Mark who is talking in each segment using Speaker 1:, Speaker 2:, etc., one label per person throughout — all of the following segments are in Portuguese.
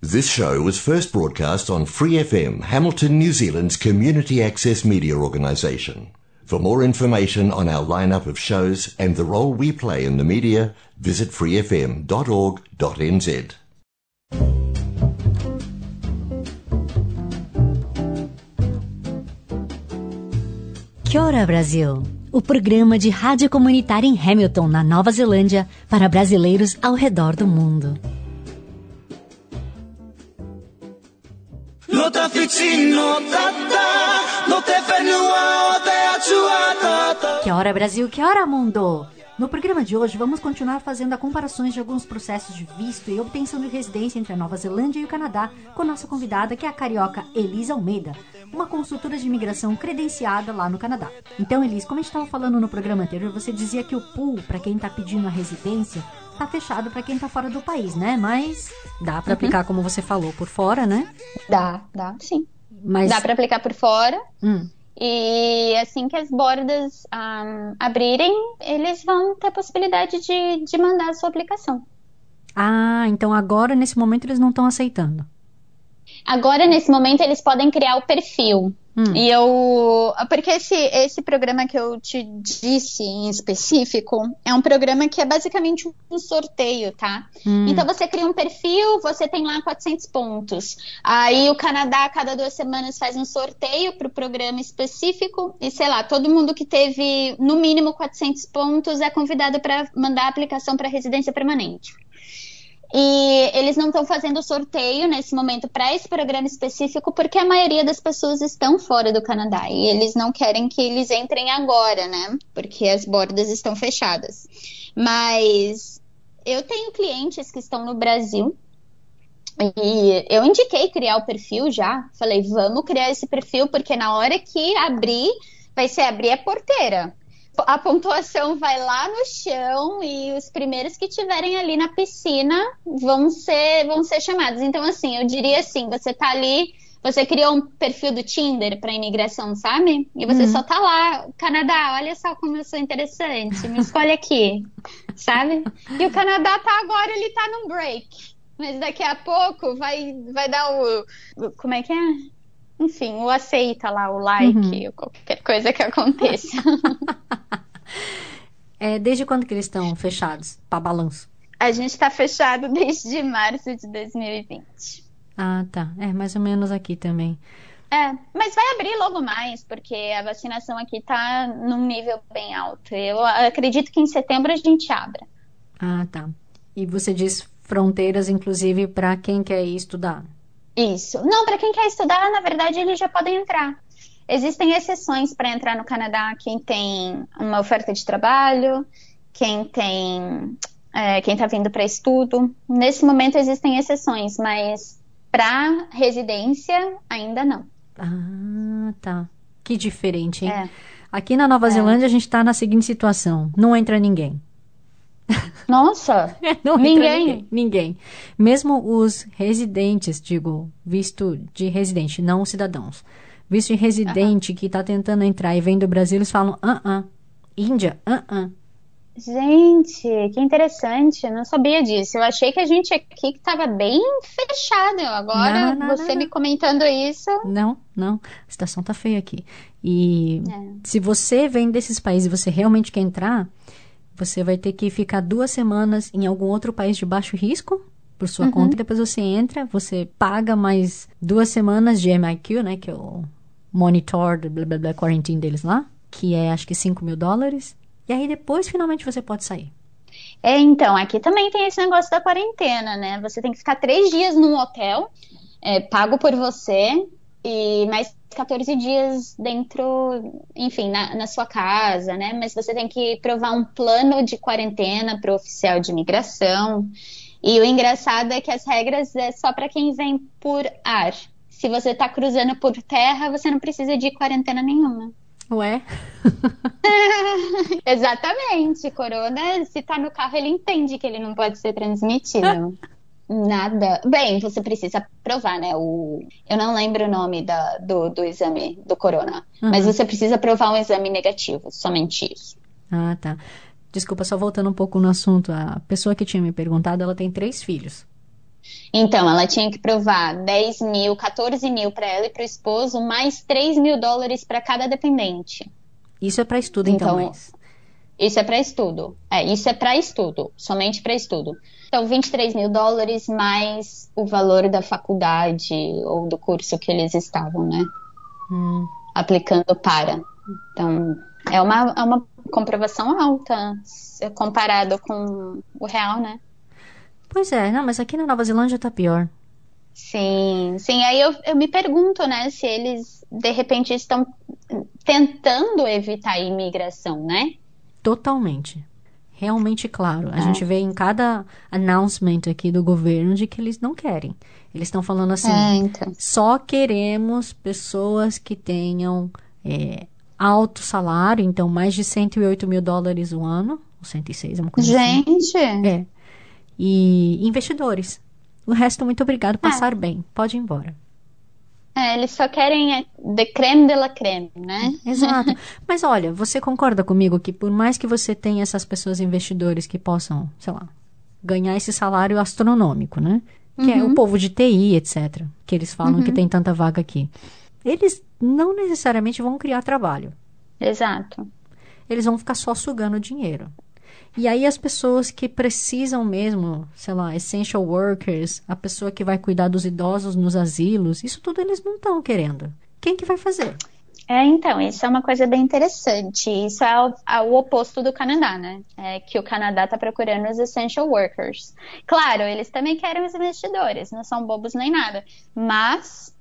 Speaker 1: This show was first broadcast on Free FM, Hamilton, New Zealand's community access media organisation. For more information on our lineup of shows and the role we play in the media, visit freefm.org.nz.
Speaker 2: Kia ora, Brasil! O programa de rádio comunitária em Hamilton, na Nova Zelândia, para brasileiros ao redor do mundo. Que hora Brasil, que hora mundo! No programa de hoje, vamos continuar fazendo comparações de alguns processos de visto e obtenção de residência entre a Nova Zelândia e o Canadá com nossa convidada, que é a carioca Elisa Almeida, uma consultora de imigração credenciada lá no Canadá. Então, Elisa, como a gente estava falando no programa anterior, você dizia que o pool, para quem está pedindo a residência, tá fechado para quem está fora do país, né? Mas dá para aplicar, como você falou, por fora, né?
Speaker 3: Dá, dá, sim.
Speaker 2: Mas...
Speaker 3: Dá para aplicar por fora.
Speaker 2: Hum.
Speaker 3: E assim que as bordas um, abrirem, eles vão ter a possibilidade de, de mandar a sua aplicação.
Speaker 2: Ah, então agora, nesse momento, eles não estão aceitando.
Speaker 3: Agora, nesse momento, eles podem criar o perfil.
Speaker 2: Hum.
Speaker 3: E eu. Porque esse, esse programa que eu te disse em específico é um programa que é basicamente um sorteio, tá?
Speaker 2: Hum.
Speaker 3: Então você cria um perfil, você tem lá 400 pontos. Aí o Canadá, a cada duas semanas, faz um sorteio para o programa específico. E sei lá, todo mundo que teve no mínimo 400 pontos é convidado para mandar a aplicação para residência permanente. E eles não estão fazendo sorteio nesse momento para esse programa específico porque a maioria das pessoas estão fora do Canadá e eles não querem que eles entrem agora, né? Porque as bordas estão fechadas. Mas eu tenho clientes que estão no Brasil e eu indiquei criar o perfil já. Falei, vamos criar esse perfil porque na hora que abrir, vai ser abrir a porteira a pontuação vai lá no chão e os primeiros que tiverem ali na piscina vão ser vão ser chamados. Então assim, eu diria assim, você tá ali, você criou um perfil do Tinder para imigração, sabe? E você
Speaker 2: Uhum.
Speaker 3: só tá lá, Canadá, olha só como eu sou interessante, me escolhe aqui, sabe? E o Canadá tá agora, ele tá num break. Mas daqui a pouco vai vai dar o- como é que é? Enfim, o aceita lá, o like,
Speaker 2: Uhum.
Speaker 3: qualquer coisa que aconteça.
Speaker 2: É, desde quando que eles estão fechados para balanço?
Speaker 3: A gente está fechado desde março de 2020.
Speaker 2: Ah, tá. É mais ou menos aqui também.
Speaker 3: É, mas vai abrir logo mais, porque a vacinação aqui tá num nível bem alto. Eu acredito que em setembro a gente abra.
Speaker 2: Ah, tá. E você diz fronteiras, inclusive, para quem quer ir estudar.
Speaker 3: Isso. Não, para quem quer estudar, na verdade, eles já podem entrar. Existem exceções para entrar no Canadá, quem tem uma oferta de trabalho, quem tem, é, quem está vindo para estudo. Nesse momento existem exceções, mas para residência ainda não.
Speaker 2: Ah, tá. Que diferente, hein?
Speaker 3: É.
Speaker 2: Aqui na Nova Zelândia a gente está na seguinte situação: não entra ninguém.
Speaker 3: Nossa,
Speaker 2: Não
Speaker 3: Ninguém?
Speaker 2: ninguém. Ninguém. Mesmo os residentes, digo, visto de residente, não os cidadãos. Visto de residente que está tentando entrar e vem do Brasil, eles falam, ah, ah. Índia, ah, ah.
Speaker 3: gente, que interessante. Eu não sabia disso. Eu achei que a gente aqui estava bem fechado. Agora,
Speaker 2: Não, não,
Speaker 3: você
Speaker 2: não,
Speaker 3: me comentando isso.
Speaker 2: Não, não. A situação tá feia aqui. E
Speaker 3: É.
Speaker 2: se você vem desses países e você realmente quer entrar, você vai ter que ficar duas semanas em algum outro país de baixo risco por sua conta. Depois você entra, você paga mais duas semanas de MIQ, né? Que é o Monitored blá, blá, blá, Quarantine deles lá. Que é acho que 5 mil dólares. E aí depois finalmente você pode sair.
Speaker 3: É, então, aqui também tem esse negócio da quarentena, né? Você tem que ficar três dias num hotel, é, pago por você, e mais 14 dias dentro, enfim, na, na sua casa, né? Mas você tem que provar um plano de quarentena para o oficial de imigração. E o engraçado é que as regras é só para quem vem por ar. Se você está cruzando por terra, você não precisa de quarentena nenhuma.
Speaker 2: Ué?
Speaker 3: Exatamente. Corona, se tá no carro, ele entende que ele não pode ser transmitido. Nada. Bem, você precisa provar, né? O... Eu não lembro o nome da, do, do exame do corona.
Speaker 2: Uhum.
Speaker 3: Mas você precisa provar um exame negativo, somente isso.
Speaker 2: Ah, tá. Desculpa, só voltando um pouco no assunto. A pessoa que tinha me perguntado, ela tem três filhos.
Speaker 3: Então, ela tinha que provar 10 mil, 14 mil para ela e para o esposo, mais 3 mil dólares para cada dependente.
Speaker 2: Isso é para estudo, então, então mas...
Speaker 3: Isso é para estudo. É, isso é para estudo, somente para estudo. Então, 23 mil dólares mais o valor da faculdade ou do curso que eles estavam, né? Hum. Aplicando para. Então, é uma, é uma comprovação alta comparado com o real, né?
Speaker 2: Pois é, não, mas aqui na Nova Zelândia tá pior.
Speaker 3: Sim, sim. Aí eu, eu me pergunto, né, se eles de repente estão tentando evitar a imigração, né?
Speaker 2: Totalmente. Realmente claro. A é. gente vê em cada announcement aqui do governo de que eles não querem. Eles estão falando assim: é, então. só queremos pessoas que tenham é, alto salário, então mais de 108 mil dólares o ano, ou 106, é uma coisa
Speaker 3: assim. Gente!
Speaker 2: Assim. É. E investidores. O resto, muito obrigado, é. passar bem. Pode ir embora.
Speaker 3: É, eles só querem é, de creme de la creme, né?
Speaker 2: Exato. Mas olha, você concorda comigo que por mais que você tenha essas pessoas investidores que possam, sei lá, ganhar esse salário astronômico, né? Que uhum. é o uhum. povo de TI, etc. Que eles falam uhum. que tem tanta vaga aqui. Eles não necessariamente vão criar trabalho.
Speaker 3: Exato.
Speaker 2: Eles vão ficar só sugando dinheiro. E aí as pessoas que precisam mesmo, sei lá, essential workers, a pessoa que vai cuidar dos idosos nos asilos, isso tudo eles não estão querendo. Quem que vai fazer?
Speaker 3: É, então, isso é uma coisa bem interessante. Isso é o, é o oposto do Canadá, né? É que o Canadá está procurando os essential workers. Claro, eles também querem os investidores, não são bobos nem nada. Mas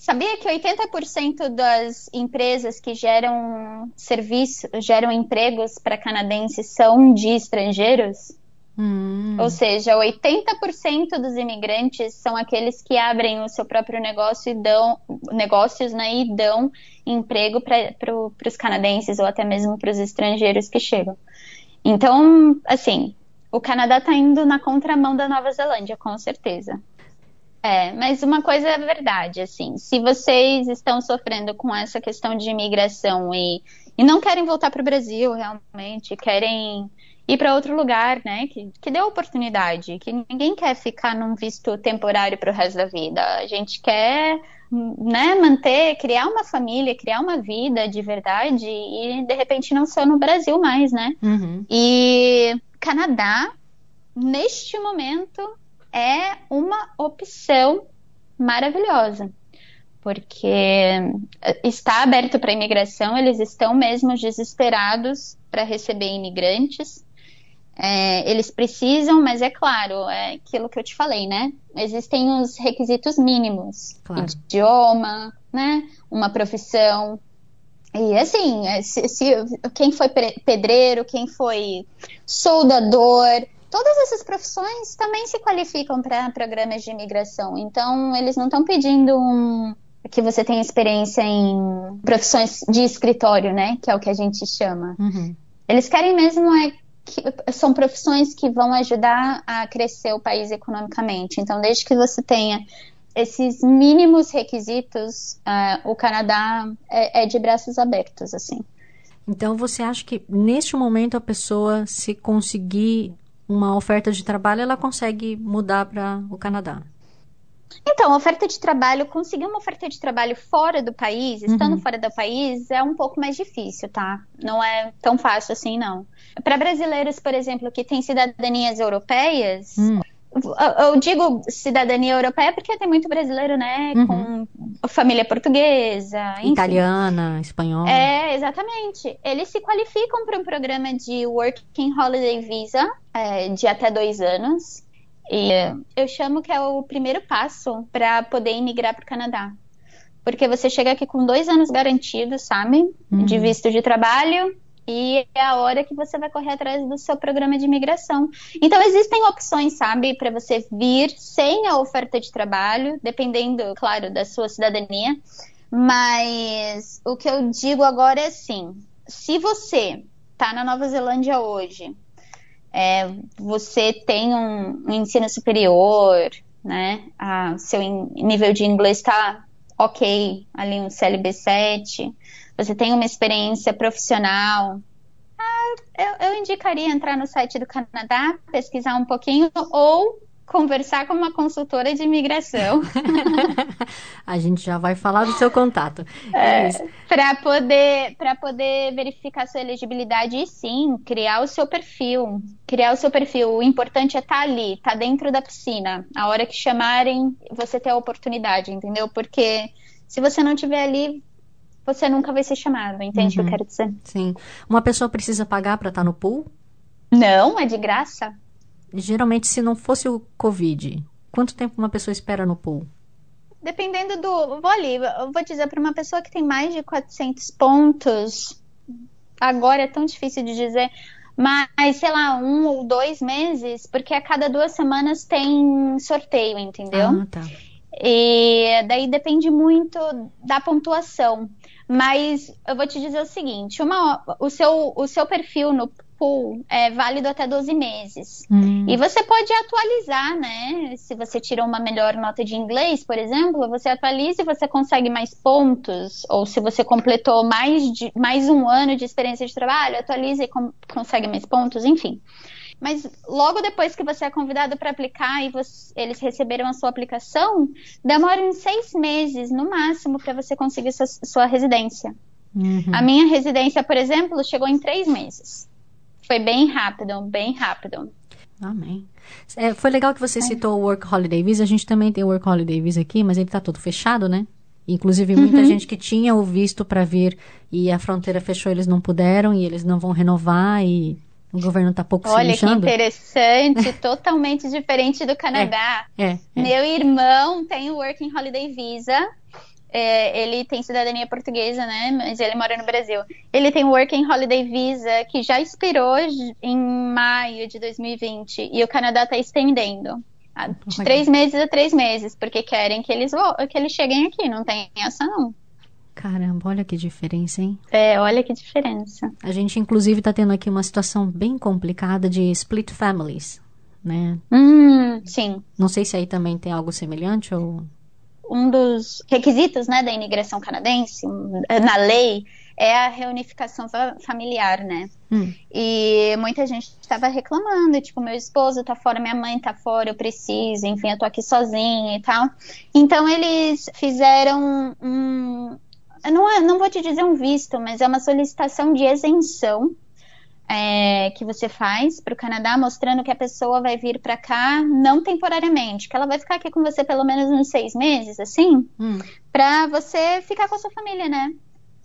Speaker 3: Sabia que 80% das empresas que geram serviço, geram empregos para canadenses são de estrangeiros? Hum. Ou seja, 80% dos imigrantes são aqueles que abrem o seu próprio negócio e dão negócios né, e dão emprego para pro, os canadenses ou até mesmo para os estrangeiros que chegam. Então, assim, o Canadá está indo na contramão da Nova Zelândia, com certeza. É, mas uma coisa é verdade, assim, se vocês estão sofrendo com essa questão de imigração e, e não querem voltar para o Brasil realmente, querem ir para outro lugar, né, que, que dê oportunidade, que ninguém quer ficar num visto temporário para o resto da vida, a gente quer, né, manter, criar uma família, criar uma vida de verdade e de repente não ser no Brasil mais, né, uhum. e Canadá, neste momento, é uma opção maravilhosa, porque está aberto para imigração, eles estão mesmo desesperados para receber imigrantes. É, eles precisam, mas é claro, é aquilo que eu te falei, né? Existem os requisitos mínimos: claro. idioma, né? Uma profissão. E assim, se, se, quem foi pedreiro, quem foi soldador, todas essas profissões também se qualificam para programas de imigração. Então, eles não estão pedindo um, que você tenha experiência em profissões de escritório, né? Que é o que a gente chama. Uhum. Eles querem mesmo é que são profissões que vão ajudar a crescer o país economicamente. Então, desde que você tenha esses mínimos requisitos, uh, o Canadá é, é de braços abertos, assim.
Speaker 2: Então, você acha que neste momento a pessoa, se conseguir uma oferta de trabalho, ela consegue mudar para o Canadá?
Speaker 3: Então, oferta de trabalho, conseguir uma oferta de trabalho fora do país, estando uhum. fora do país, é um pouco mais difícil, tá? Não é tão fácil assim, não. Para brasileiros, por exemplo, que têm cidadanias europeias, uhum. Eu digo cidadania europeia porque tem muito brasileiro, né? Uhum. Com família portuguesa.
Speaker 2: Enfim. Italiana, espanhola.
Speaker 3: É, exatamente. Eles se qualificam para um programa de Working Holiday Visa é, de até dois anos. E eu chamo que é o primeiro passo para poder imigrar para o Canadá. Porque você chega aqui com dois anos garantidos, sabe? Uhum. De visto de trabalho e é a hora que você vai correr atrás do seu programa de imigração. Então existem opções, sabe, para você vir sem a oferta de trabalho, dependendo, claro, da sua cidadania. Mas o que eu digo agora é assim: se você está na Nova Zelândia hoje, é, você tem um, um, ensino superior, né? A, seu nível de inglês está ok, ali um CLB7 você tem uma experiência profissional, ah, eu, eu indicaria entrar no site do Canadá, pesquisar um pouquinho ou conversar com uma consultora de imigração.
Speaker 2: a gente já vai falar do seu contato.
Speaker 3: É, para poder para poder verificar sua elegibilidade e sim, criar o seu perfil. Criar o seu perfil. O importante é estar tá ali, estar tá dentro da piscina. A hora que chamarem, você ter a oportunidade, entendeu? Porque se você não estiver ali, você nunca vai ser chamado, entende uhum. o que eu uhum. quero dizer?
Speaker 2: Sim. Uma pessoa precisa pagar para estar tá no pool?
Speaker 3: Não, é de graça.
Speaker 2: Geralmente, se não fosse o Covid, quanto tempo uma pessoa espera no pool?
Speaker 3: Dependendo do. Vou ali, eu vou dizer para uma pessoa que tem mais de 400 pontos, agora é tão difícil de dizer, mas sei lá, um ou dois meses, porque a cada duas semanas tem sorteio, entendeu?
Speaker 2: Ah, tá.
Speaker 3: E daí depende muito da pontuação. Mas eu vou te dizer o seguinte: uma, o, seu, o seu perfil no pool é válido até 12 meses.
Speaker 2: Hum.
Speaker 3: E você pode atualizar, né? Se você tirou uma melhor nota de inglês, por exemplo, você atualiza e você consegue mais pontos. Ou se você completou mais, de, mais um ano de experiência de trabalho, atualiza e com, consegue mais pontos, enfim. Mas logo depois que você é convidado para aplicar e você, eles receberam a sua aplicação, demora em seis meses, no máximo, para você conseguir sua, sua residência.
Speaker 2: Uhum.
Speaker 3: A minha residência, por exemplo, chegou em três meses. Foi bem rápido, bem rápido.
Speaker 2: Amém. É, foi legal que você é. citou o Work Holiday Visa. A gente também tem o Work Holiday Visa aqui, mas ele está todo fechado, né? Inclusive, muita uhum. gente que tinha o visto para vir e a fronteira fechou, eles não puderam e eles não vão renovar e o governo está pouco
Speaker 3: Olha
Speaker 2: se lixando.
Speaker 3: que interessante, totalmente diferente do Canadá.
Speaker 2: É, é,
Speaker 3: é. Meu irmão tem o Working Holiday Visa é, ele tem cidadania portuguesa, né? Mas ele mora no Brasil. Ele tem Working Holiday Visa, que já expirou em maio de 2020. E o Canadá está estendendo. De três meses a três meses, porque querem que eles, que eles cheguem aqui. Não tem essa, não.
Speaker 2: Caramba, olha que diferença, hein?
Speaker 3: É, olha que diferença.
Speaker 2: A gente, inclusive, está tendo aqui uma situação bem complicada de split families, né?
Speaker 3: Hum, sim.
Speaker 2: Não sei se aí também tem algo semelhante ou
Speaker 3: um dos requisitos né, da imigração canadense, na lei, é a reunificação familiar, né?
Speaker 2: Hum.
Speaker 3: E muita gente estava reclamando, tipo, meu esposo tá fora, minha mãe tá fora, eu preciso, enfim, eu tô aqui sozinha e tal. Então eles fizeram um. Não, não vou te dizer um visto, mas é uma solicitação de isenção é, que você faz para o Canadá, mostrando que a pessoa vai vir para cá não temporariamente, que ela vai ficar aqui com você pelo menos uns seis meses, assim,
Speaker 2: hum.
Speaker 3: para você ficar com a sua família, né?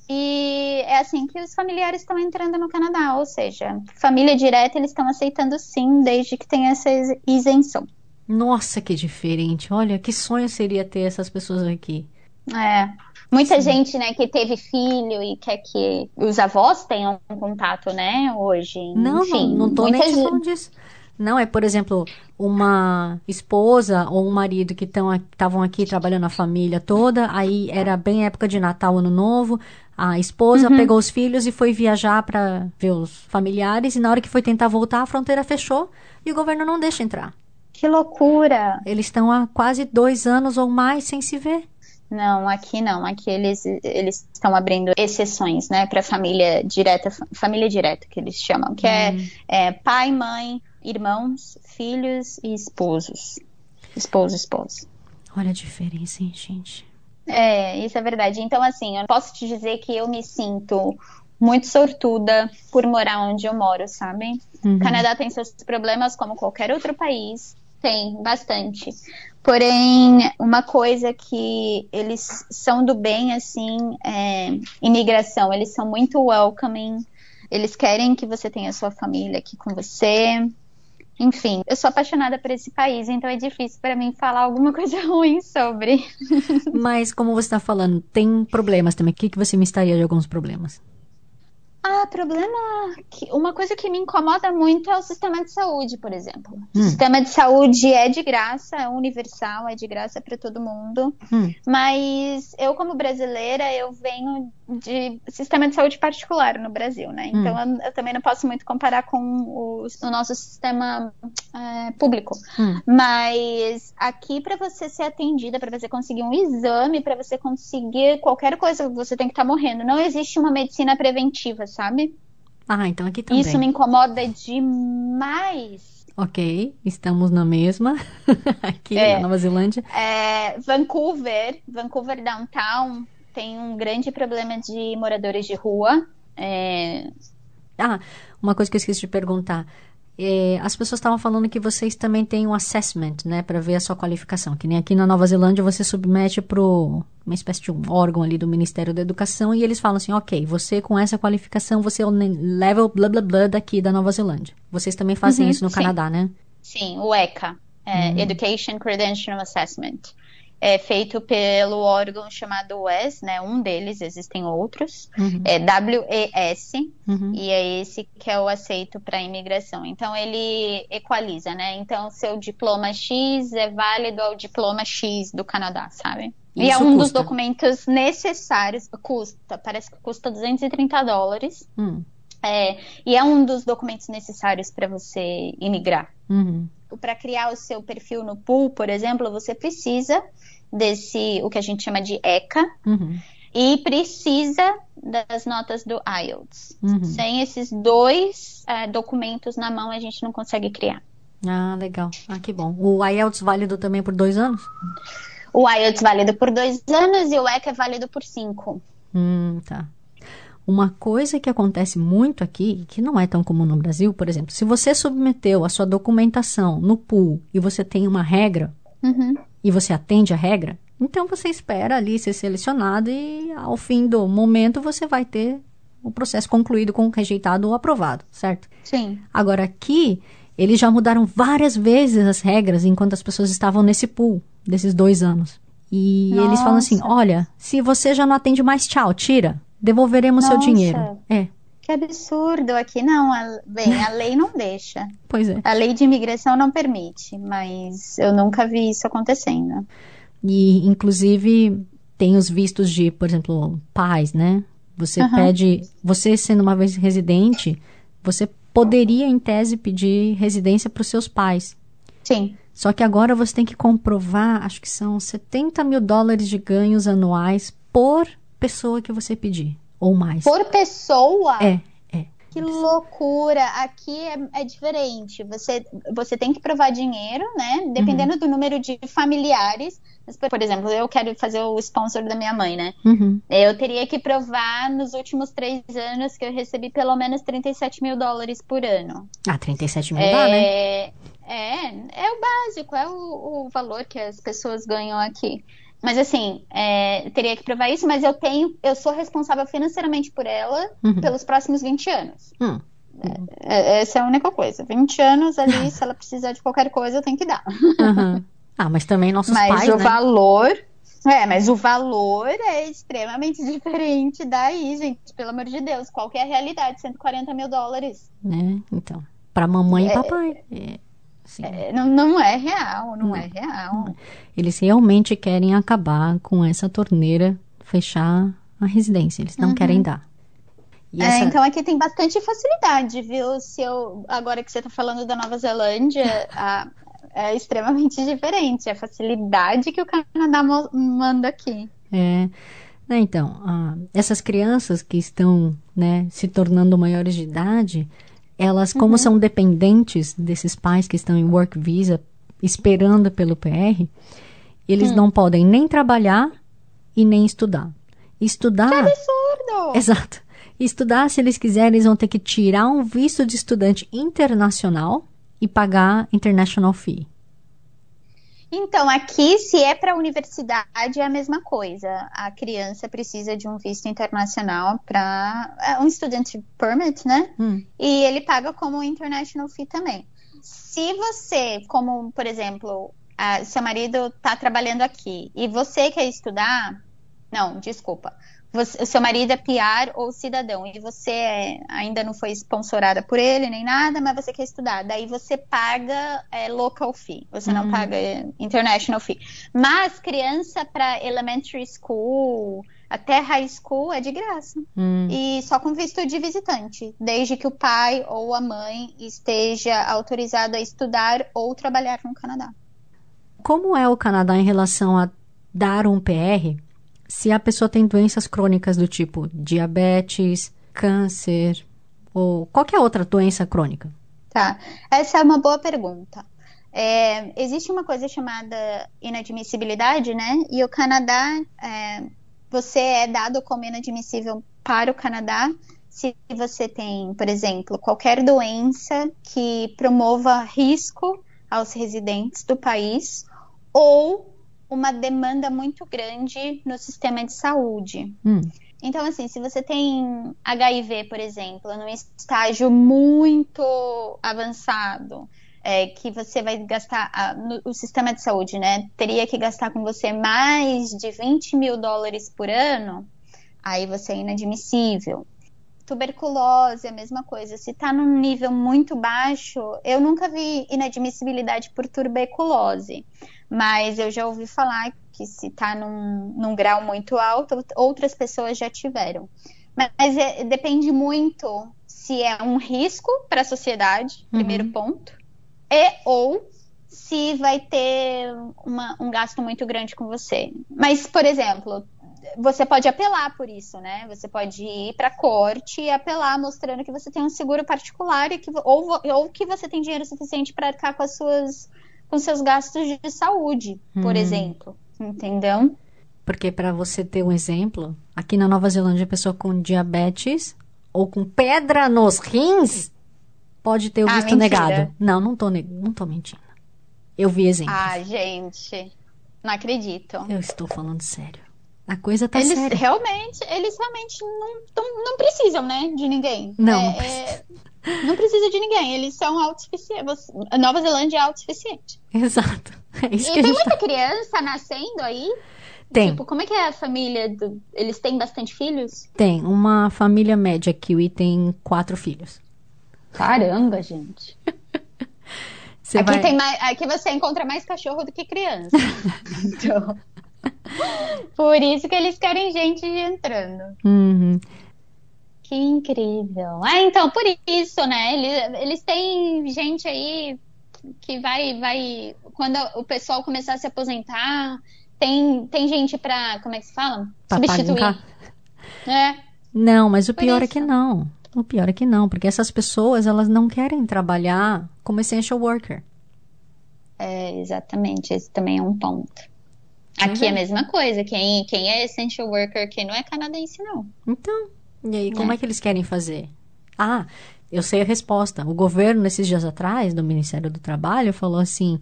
Speaker 3: E é assim que os familiares estão entrando no Canadá, ou seja, família direta eles estão aceitando sim, desde que tenha essa isenção.
Speaker 2: Nossa, que diferente! Olha, que sonho seria ter essas pessoas aqui.
Speaker 3: É, Muita Sim. gente, né, que teve filho e quer que os avós tenham um contato, né, hoje.
Speaker 2: Não,
Speaker 3: Enfim,
Speaker 2: não, não tô nem gente... falando disso. Não, é, por exemplo, uma esposa ou um marido que estavam aqui trabalhando a família toda, aí era bem época de Natal, Ano Novo, a esposa uhum. pegou os filhos e foi viajar para ver os familiares, e na hora que foi tentar voltar, a fronteira fechou e o governo não deixa entrar.
Speaker 3: Que loucura!
Speaker 2: Eles estão há quase dois anos ou mais sem se ver.
Speaker 3: Não, aqui não. Aqui eles eles estão abrindo exceções, né, para família direta, família direta que eles chamam, que é, hum. é, é, pai, mãe, irmãos, filhos e esposos. Esposo, esposa.
Speaker 2: Olha a diferença, hein, gente.
Speaker 3: É, isso é verdade. Então, assim, eu posso te dizer que eu me sinto muito sortuda por morar onde eu moro, sabe?
Speaker 2: Uhum.
Speaker 3: O Canadá tem seus problemas como qualquer outro país, tem bastante. Porém, uma coisa que eles são do bem, assim, é imigração. Eles são muito welcoming. Eles querem que você tenha sua família aqui com você. Enfim, eu sou apaixonada por esse país, então é difícil para mim falar alguma coisa ruim sobre.
Speaker 2: Mas, como você está falando, tem problemas também. O que, que você me estaria de alguns problemas?
Speaker 3: Ah, problema. Que, uma coisa que me incomoda muito é o sistema de saúde, por exemplo.
Speaker 2: Hum.
Speaker 3: O sistema de saúde é de graça, é universal, é de graça para todo mundo.
Speaker 2: Hum.
Speaker 3: Mas eu, como brasileira, eu venho de sistema de saúde particular no Brasil, né? Então
Speaker 2: hum.
Speaker 3: eu, eu, também não posso muito comparar com o, o nosso sistema é, público.
Speaker 2: Hum.
Speaker 3: Mas aqui, para você ser atendida, para você conseguir um exame, para você conseguir qualquer coisa, você tem que estar tá morrendo. Não existe uma medicina preventiva sabe?
Speaker 2: Ah, então aqui também.
Speaker 3: Isso me incomoda demais.
Speaker 2: Ok, estamos na mesma aqui
Speaker 3: É.
Speaker 2: na Nova Zelândia.
Speaker 3: É, Vancouver, Vancouver Downtown tem um grande problema de moradores de rua. É,
Speaker 2: Ah, uma coisa que eu esqueci de perguntar. É, as pessoas estavam falando que vocês também têm um assessment, né, para ver a sua qualificação. Que nem aqui na Nova Zelândia você submete para uma espécie de um órgão ali do Ministério da Educação e eles falam assim, ok, você com essa qualificação você é o level blá blá blá daqui da Nova Zelândia. Vocês também fazem
Speaker 3: Uhum,
Speaker 2: isso no
Speaker 3: sim.
Speaker 2: Canadá, né?
Speaker 3: sim, o ECA, é, Education Credential Assessment. É feito pelo órgão chamado WES, né? Um deles, existem outros.
Speaker 2: Uhum.
Speaker 3: É WES,
Speaker 2: Uhum.
Speaker 3: e é esse que é o aceito para imigração. Então ele equaliza, né? Então seu diploma X é válido ao diploma X do Canadá, sabe? E é
Speaker 2: Isso
Speaker 3: um dos
Speaker 2: custa?
Speaker 3: documentos necessários, custa, parece que custa 230 dólares.
Speaker 2: Hum,
Speaker 3: É, e é um dos documentos necessários para você imigrar.
Speaker 2: uhum.
Speaker 3: Para criar o seu perfil no pool, por exemplo, você precisa desse, o que a gente chama de ECA,
Speaker 2: Uhum.
Speaker 3: e precisa das notas do IELTS.
Speaker 2: Uhum.
Speaker 3: Sem esses dois eh, documentos na mão, a gente não consegue criar.
Speaker 2: Ah, legal. Ah, que bom. O IELTS válido também por dois anos?
Speaker 3: O IELTS válido por dois anos e o ECA é válido por cinco.
Speaker 2: Hum, tá. Uma coisa que acontece muito aqui, que não é tão comum no Brasil, por exemplo, se você submeteu a sua documentação no pool e você tem uma regra
Speaker 3: Uhum.
Speaker 2: E você atende a regra, então você espera ali ser selecionado e ao fim do momento você vai ter o processo concluído com rejeitado ou aprovado, certo?
Speaker 3: Sim.
Speaker 2: Agora aqui, eles já mudaram várias vezes as regras enquanto as pessoas estavam nesse pool desses dois anos. E eles falam assim:
Speaker 3: Nossa.
Speaker 2: olha, se você já não atende mais, tchau, tira. Devolveremos seu
Speaker 3: Nossa.
Speaker 2: dinheiro. É,
Speaker 3: Que absurdo aqui. Não, a- bem, a lei não deixa.
Speaker 2: pois é.
Speaker 3: A lei de imigração não permite, mas eu nunca vi isso acontecendo.
Speaker 2: E, inclusive, tem os vistos de, por exemplo, pais, né? Você
Speaker 3: Aham.
Speaker 2: pede, você sendo uma vez residente, você poderia, em tese, pedir residência para os seus pais.
Speaker 3: Sim.
Speaker 2: Só que agora você tem que comprovar, acho que são 70 mil dólares de ganhos anuais por pessoa que você pedir, ou mais.
Speaker 3: Por pessoa?
Speaker 2: É, é.
Speaker 3: Que loucura! Aqui é, é diferente. Você, você tem que provar dinheiro, né? Dependendo do número de familiares. Mas, por exemplo, eu quero fazer o sponsor da minha mãe, né?
Speaker 2: Uhum.
Speaker 3: Eu teria que provar nos últimos três anos que eu recebi pelo menos 37 mil dólares por ano.
Speaker 2: Ah, 37 mil dá, né?
Speaker 3: É, é, é o básico, é o, o valor que as pessoas ganham aqui. Mas assim, é, teria que provar isso, mas eu tenho, eu sou responsável financeiramente por ela
Speaker 2: Uhum.
Speaker 3: pelos próximos 20 anos.
Speaker 2: Hum.
Speaker 3: É, essa é a única coisa. 20 anos ali, se ela precisar de qualquer coisa, eu tenho que dar.
Speaker 2: Aham. Ah, mas também nossos
Speaker 3: mas
Speaker 2: pais,
Speaker 3: o
Speaker 2: né?
Speaker 3: valor. É, mas o valor é extremamente diferente daí, gente. Pelo amor de Deus, qual que é a realidade? 140 mil dólares.
Speaker 2: Né? Então, para mamãe e papai. É,
Speaker 3: É, não, não é real, não é real.
Speaker 2: Eles realmente querem acabar com essa torneira, fechar a residência. Eles não querem dar.
Speaker 3: É,
Speaker 2: essa-
Speaker 3: então aqui tem bastante facilidade, viu? Se eu, agora que você está falando da Nova Zelândia, a- é extremamente diferente. A facilidade que o Canadá manda aqui.
Speaker 2: É, né, então, ah, essas crianças que estão né, se tornando maiores de idade, elas, como são dependentes desses pais que estão em work visa, esperando pelo PR, eles não podem nem trabalhar e nem estudar. Estudar.
Speaker 3: Absurdo!
Speaker 2: Exato. Estudar, se eles quiserem, eles vão ter que tirar um visto de estudante internacional e pagar international fee.
Speaker 3: Então, aqui, se é para a universidade, é a mesma coisa. A criança precisa de um visto internacional para é um student permit, né?
Speaker 2: Hum.
Speaker 3: E ele paga como international fee também. Se você, como por exemplo, a- seu marido está trabalhando aqui e você quer estudar, não, desculpa. Você- o seu marido é PR ou cidadão e você é- ainda não foi sponsorada por ele nem nada, mas você quer estudar. Daí você paga é, local fee, você não paga é, international fee. Mas criança para elementary school até high school é de graça.
Speaker 2: Hum.
Speaker 3: E só com visto de visitante, desde que o pai ou a mãe esteja autorizado a estudar ou trabalhar no Canadá.
Speaker 2: Como é o Canadá em relação a dar um PR se a pessoa tem doenças crônicas do tipo diabetes, câncer ou qualquer outra doença crônica?
Speaker 3: Tá. Essa é uma boa pergunta. É, existe uma coisa chamada inadmissibilidade, né? E o Canadá, é, você é dado como inadmissível para o Canadá se você tem, por exemplo, qualquer doença que promova risco aos residentes do país ou uma demanda muito grande no sistema de saúde.
Speaker 2: Hum.
Speaker 3: Então, assim, se você tem HIV, por exemplo, num estágio muito avançado, é, que você vai gastar, a, no, o sistema de saúde, né, teria que gastar com você mais de 20 mil dólares por ano, aí você é inadmissível. Tuberculose, a mesma coisa. Se está num nível muito baixo, eu nunca vi inadmissibilidade por tuberculose, mas eu já ouvi falar que se está num, num, grau muito alto, outras pessoas já tiveram. Mas, mas é, depende muito se é um risco para a sociedade, uhum. primeiro ponto, e ou se vai ter uma, um gasto muito grande com você. Mas, por exemplo, você pode apelar por isso, né? Você pode ir para corte e apelar mostrando que você tem um seguro particular e que, ou, ou que você tem dinheiro suficiente para arcar com as suas com seus gastos de saúde, por hum. exemplo, entendeu?
Speaker 2: Porque para você ter um exemplo, aqui na Nova Zelândia, a pessoa com diabetes ou com pedra nos rins pode ter o ah, visto negado. Não, não tô, não tô mentindo. Eu vi exemplos.
Speaker 3: Ah, gente, não acredito.
Speaker 2: Eu estou falando sério. A coisa tá
Speaker 3: eles
Speaker 2: séria.
Speaker 3: Realmente, eles realmente não, não, não precisam, né, de ninguém.
Speaker 2: Não,
Speaker 3: é,
Speaker 2: não, precisa.
Speaker 3: É, não precisa de ninguém. Eles são autossuficientes. Nova Zelândia é autossuficiente.
Speaker 2: Exato. É isso
Speaker 3: e
Speaker 2: que
Speaker 3: tem
Speaker 2: muita
Speaker 3: tá... criança nascendo aí?
Speaker 2: Tem.
Speaker 3: Tipo, como é que é a família? Do... Eles têm bastante filhos?
Speaker 2: Tem. Uma família média kiwi tem quatro filhos.
Speaker 3: Caramba, gente. Você aqui, vai... tem mais... aqui você encontra mais cachorro do que criança. então... Por isso que eles querem gente entrando.
Speaker 2: Uhum.
Speaker 3: Que incrível. Ah, então, por isso, né? Eles, eles têm gente aí que vai, vai. Quando o pessoal começar a se aposentar, tem, tem gente pra. Como é que se fala?
Speaker 2: Pra
Speaker 3: Substituir. Pagar. É.
Speaker 2: Não, mas o por pior isso. é que não. O pior é que não, porque essas pessoas elas não querem trabalhar como essential worker.
Speaker 3: É, exatamente. Esse também é um ponto. Aqui é a mesma coisa. Quem, quem é essential worker quem não é canadense, não.
Speaker 2: Então, e aí, como é. é que eles querem fazer? Ah, eu sei a resposta. O governo, nesses dias atrás, do Ministério do Trabalho, falou assim: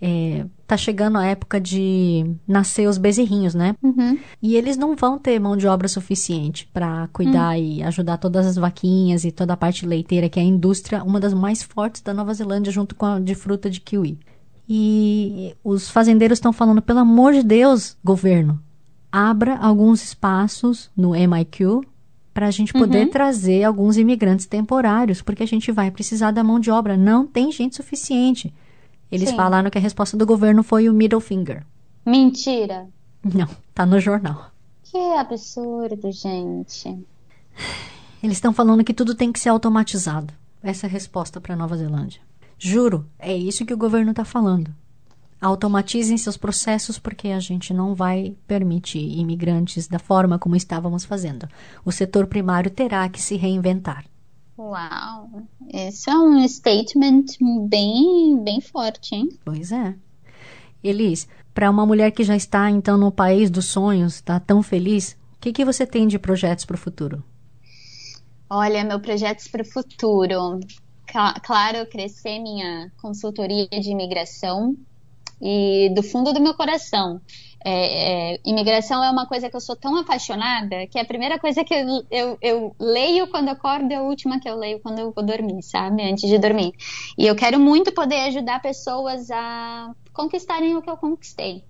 Speaker 2: é, tá chegando a época de nascer os bezerrinhos, né?
Speaker 3: Uhum.
Speaker 2: E eles não vão ter mão de obra suficiente para cuidar uhum. e ajudar todas as vaquinhas e toda a parte leiteira, que é a indústria, uma das mais fortes da Nova Zelândia, junto com a de fruta de kiwi. E os fazendeiros estão falando, pelo amor de Deus, governo, abra alguns espaços no MIQ para a gente poder uhum. trazer alguns imigrantes temporários, porque a gente vai precisar da mão de obra. Não tem gente suficiente. Eles Sim. falaram que a resposta do governo foi o middle finger.
Speaker 3: Mentira.
Speaker 2: Não, tá no jornal.
Speaker 3: Que absurdo, gente.
Speaker 2: Eles estão falando que tudo tem que ser automatizado. Essa é a resposta para Nova Zelândia. Juro, é isso que o governo está falando. Automatizem seus processos porque a gente não vai permitir imigrantes da forma como estávamos fazendo. O setor primário terá que se reinventar.
Speaker 3: Uau, esse é um statement bem, bem forte, hein?
Speaker 2: Pois é. Elis, para uma mulher que já está então no país dos sonhos, está tão feliz, o que, que você tem de projetos para o futuro?
Speaker 3: Olha, meu projetos para o futuro claro, crescer minha consultoria de imigração e do fundo do meu coração. É, é, imigração é uma coisa que eu sou tão apaixonada que é a primeira coisa que eu, eu, eu leio quando acordo é a última que eu leio quando eu vou dormir, sabe? Antes de dormir. E eu quero muito poder ajudar pessoas a conquistarem o que eu conquistei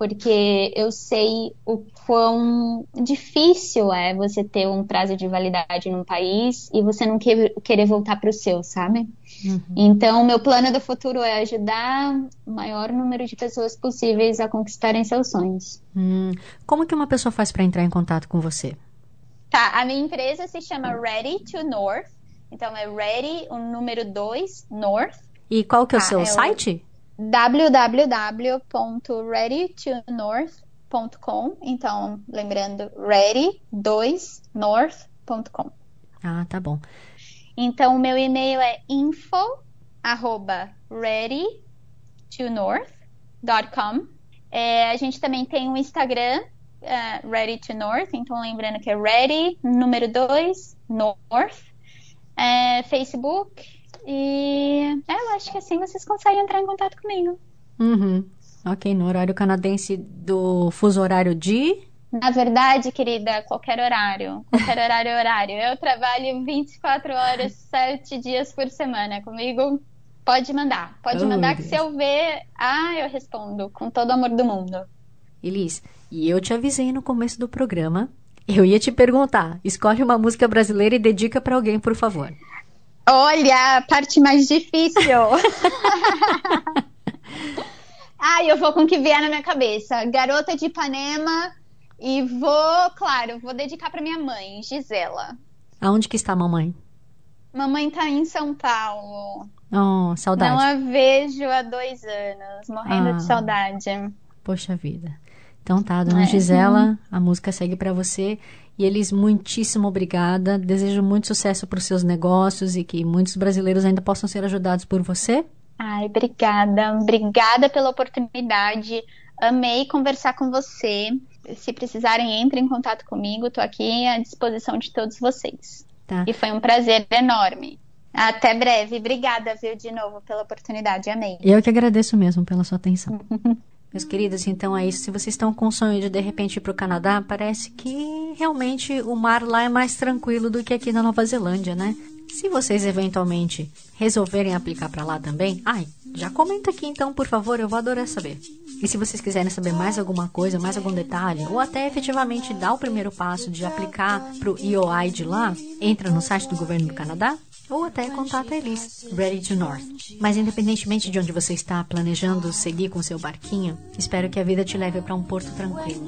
Speaker 3: porque eu sei o quão difícil é você ter um prazo de validade num país e você não querer voltar para o seu, sabe? Uhum. Então, meu plano do futuro é ajudar o maior número de pessoas possíveis a conquistarem seus sonhos.
Speaker 2: Hum. Como que uma pessoa faz para entrar em contato com você?
Speaker 3: Tá, a minha empresa se chama Ready to North. Então, é Ready, o número 2, North.
Speaker 2: E qual que é o ah, seu é site?
Speaker 3: www.readytonorth.com. Então, lembrando, ready2north.com.
Speaker 2: Ah, tá bom.
Speaker 3: Então, o meu e-mail é info arroba readytonorth.com. É, a gente também tem um Instagram, uh, Ready to North, então lembrando que é Ready, número 2, North. É, Facebook. E é, eu acho que assim vocês conseguem entrar em contato comigo.
Speaker 2: Uhum. Ok, no horário canadense do fuso horário de.
Speaker 3: Na verdade, querida, qualquer horário. Qualquer horário é horário. Eu trabalho 24 horas, 7 dias por semana. Comigo, pode mandar. Pode
Speaker 2: Oh,
Speaker 3: mandar que
Speaker 2: Deus.
Speaker 3: se eu ver, ah, eu respondo. Com todo o amor do mundo.
Speaker 2: Elis, e eu te avisei no começo do programa. Eu ia te perguntar. Escolhe uma música brasileira e dedica pra alguém, por favor.
Speaker 3: Olha, a parte mais difícil. ah, eu vou com o que vier na minha cabeça. Garota de Ipanema. E vou, claro, vou dedicar pra minha mãe, Gisela.
Speaker 2: Aonde que está a mamãe?
Speaker 3: Mamãe tá em São Paulo.
Speaker 2: Oh, saudade.
Speaker 3: Não a vejo há dois anos, morrendo
Speaker 2: Ah.
Speaker 3: de saudade.
Speaker 2: Poxa vida. Então tá, dona
Speaker 3: É.
Speaker 2: Gisela, a música segue pra você. E eles, muitíssimo obrigada. Desejo muito sucesso para os seus negócios e que muitos brasileiros ainda possam ser ajudados por você.
Speaker 3: Ai, obrigada. Obrigada pela oportunidade. Amei conversar com você. Se precisarem, entrem em contato comigo. Tô aqui à disposição de todos vocês.
Speaker 2: Tá?
Speaker 3: E foi um prazer enorme. Até breve. Obrigada, viu, de novo pela oportunidade. Amei.
Speaker 2: Eu que agradeço mesmo pela sua atenção. Meus queridos, então é isso. Se vocês estão com o sonho de de repente ir para o Canadá, parece que realmente o mar lá é mais tranquilo do que aqui na Nova Zelândia, né? Se vocês eventualmente resolverem aplicar para lá também, ai, já comenta aqui então, por favor, eu vou adorar saber. E se vocês quiserem saber mais alguma coisa, mais algum detalhe, ou até efetivamente dar o primeiro passo de aplicar para o EOI de lá, entra no site do governo do Canadá ou até contata a Elis, Ready to North. Mas independentemente de onde você está planejando seguir com seu barquinho, espero que a vida te leve para um porto tranquilo.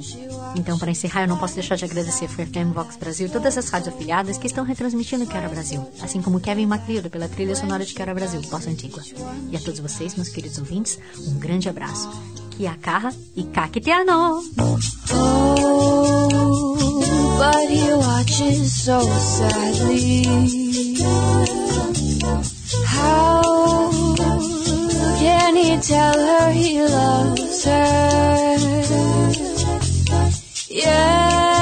Speaker 2: Então, para encerrar, eu não posso deixar de agradecer a FM Vox Brasil e todas as rádios afiliadas que estão retransmitindo Quero Brasil, assim como Kevin MacLeod pela trilha sonora de Quero Brasil, Bossa Antigua. E a todos vocês, meus queridos ouvintes, um grande abraço. Kia kaha e kakiteano!
Speaker 4: Oh, but he watches so sadly. Can he tell her he loves her? Yes,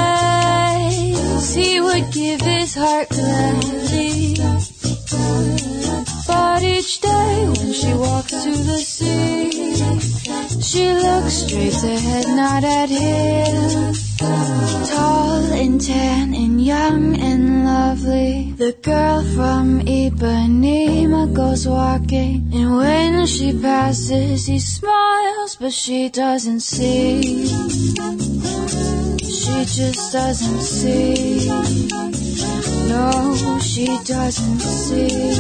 Speaker 4: he would give his heart gladly. But each day when she walks to the sea, she looks straight ahead, not at him. Tall and tan and young and lovely. The girl from Ipanema goes walking. And when she passes, he smiles, but she doesn't see. She just doesn't see. No, she doesn't see.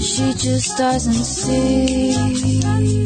Speaker 4: She just doesn't see.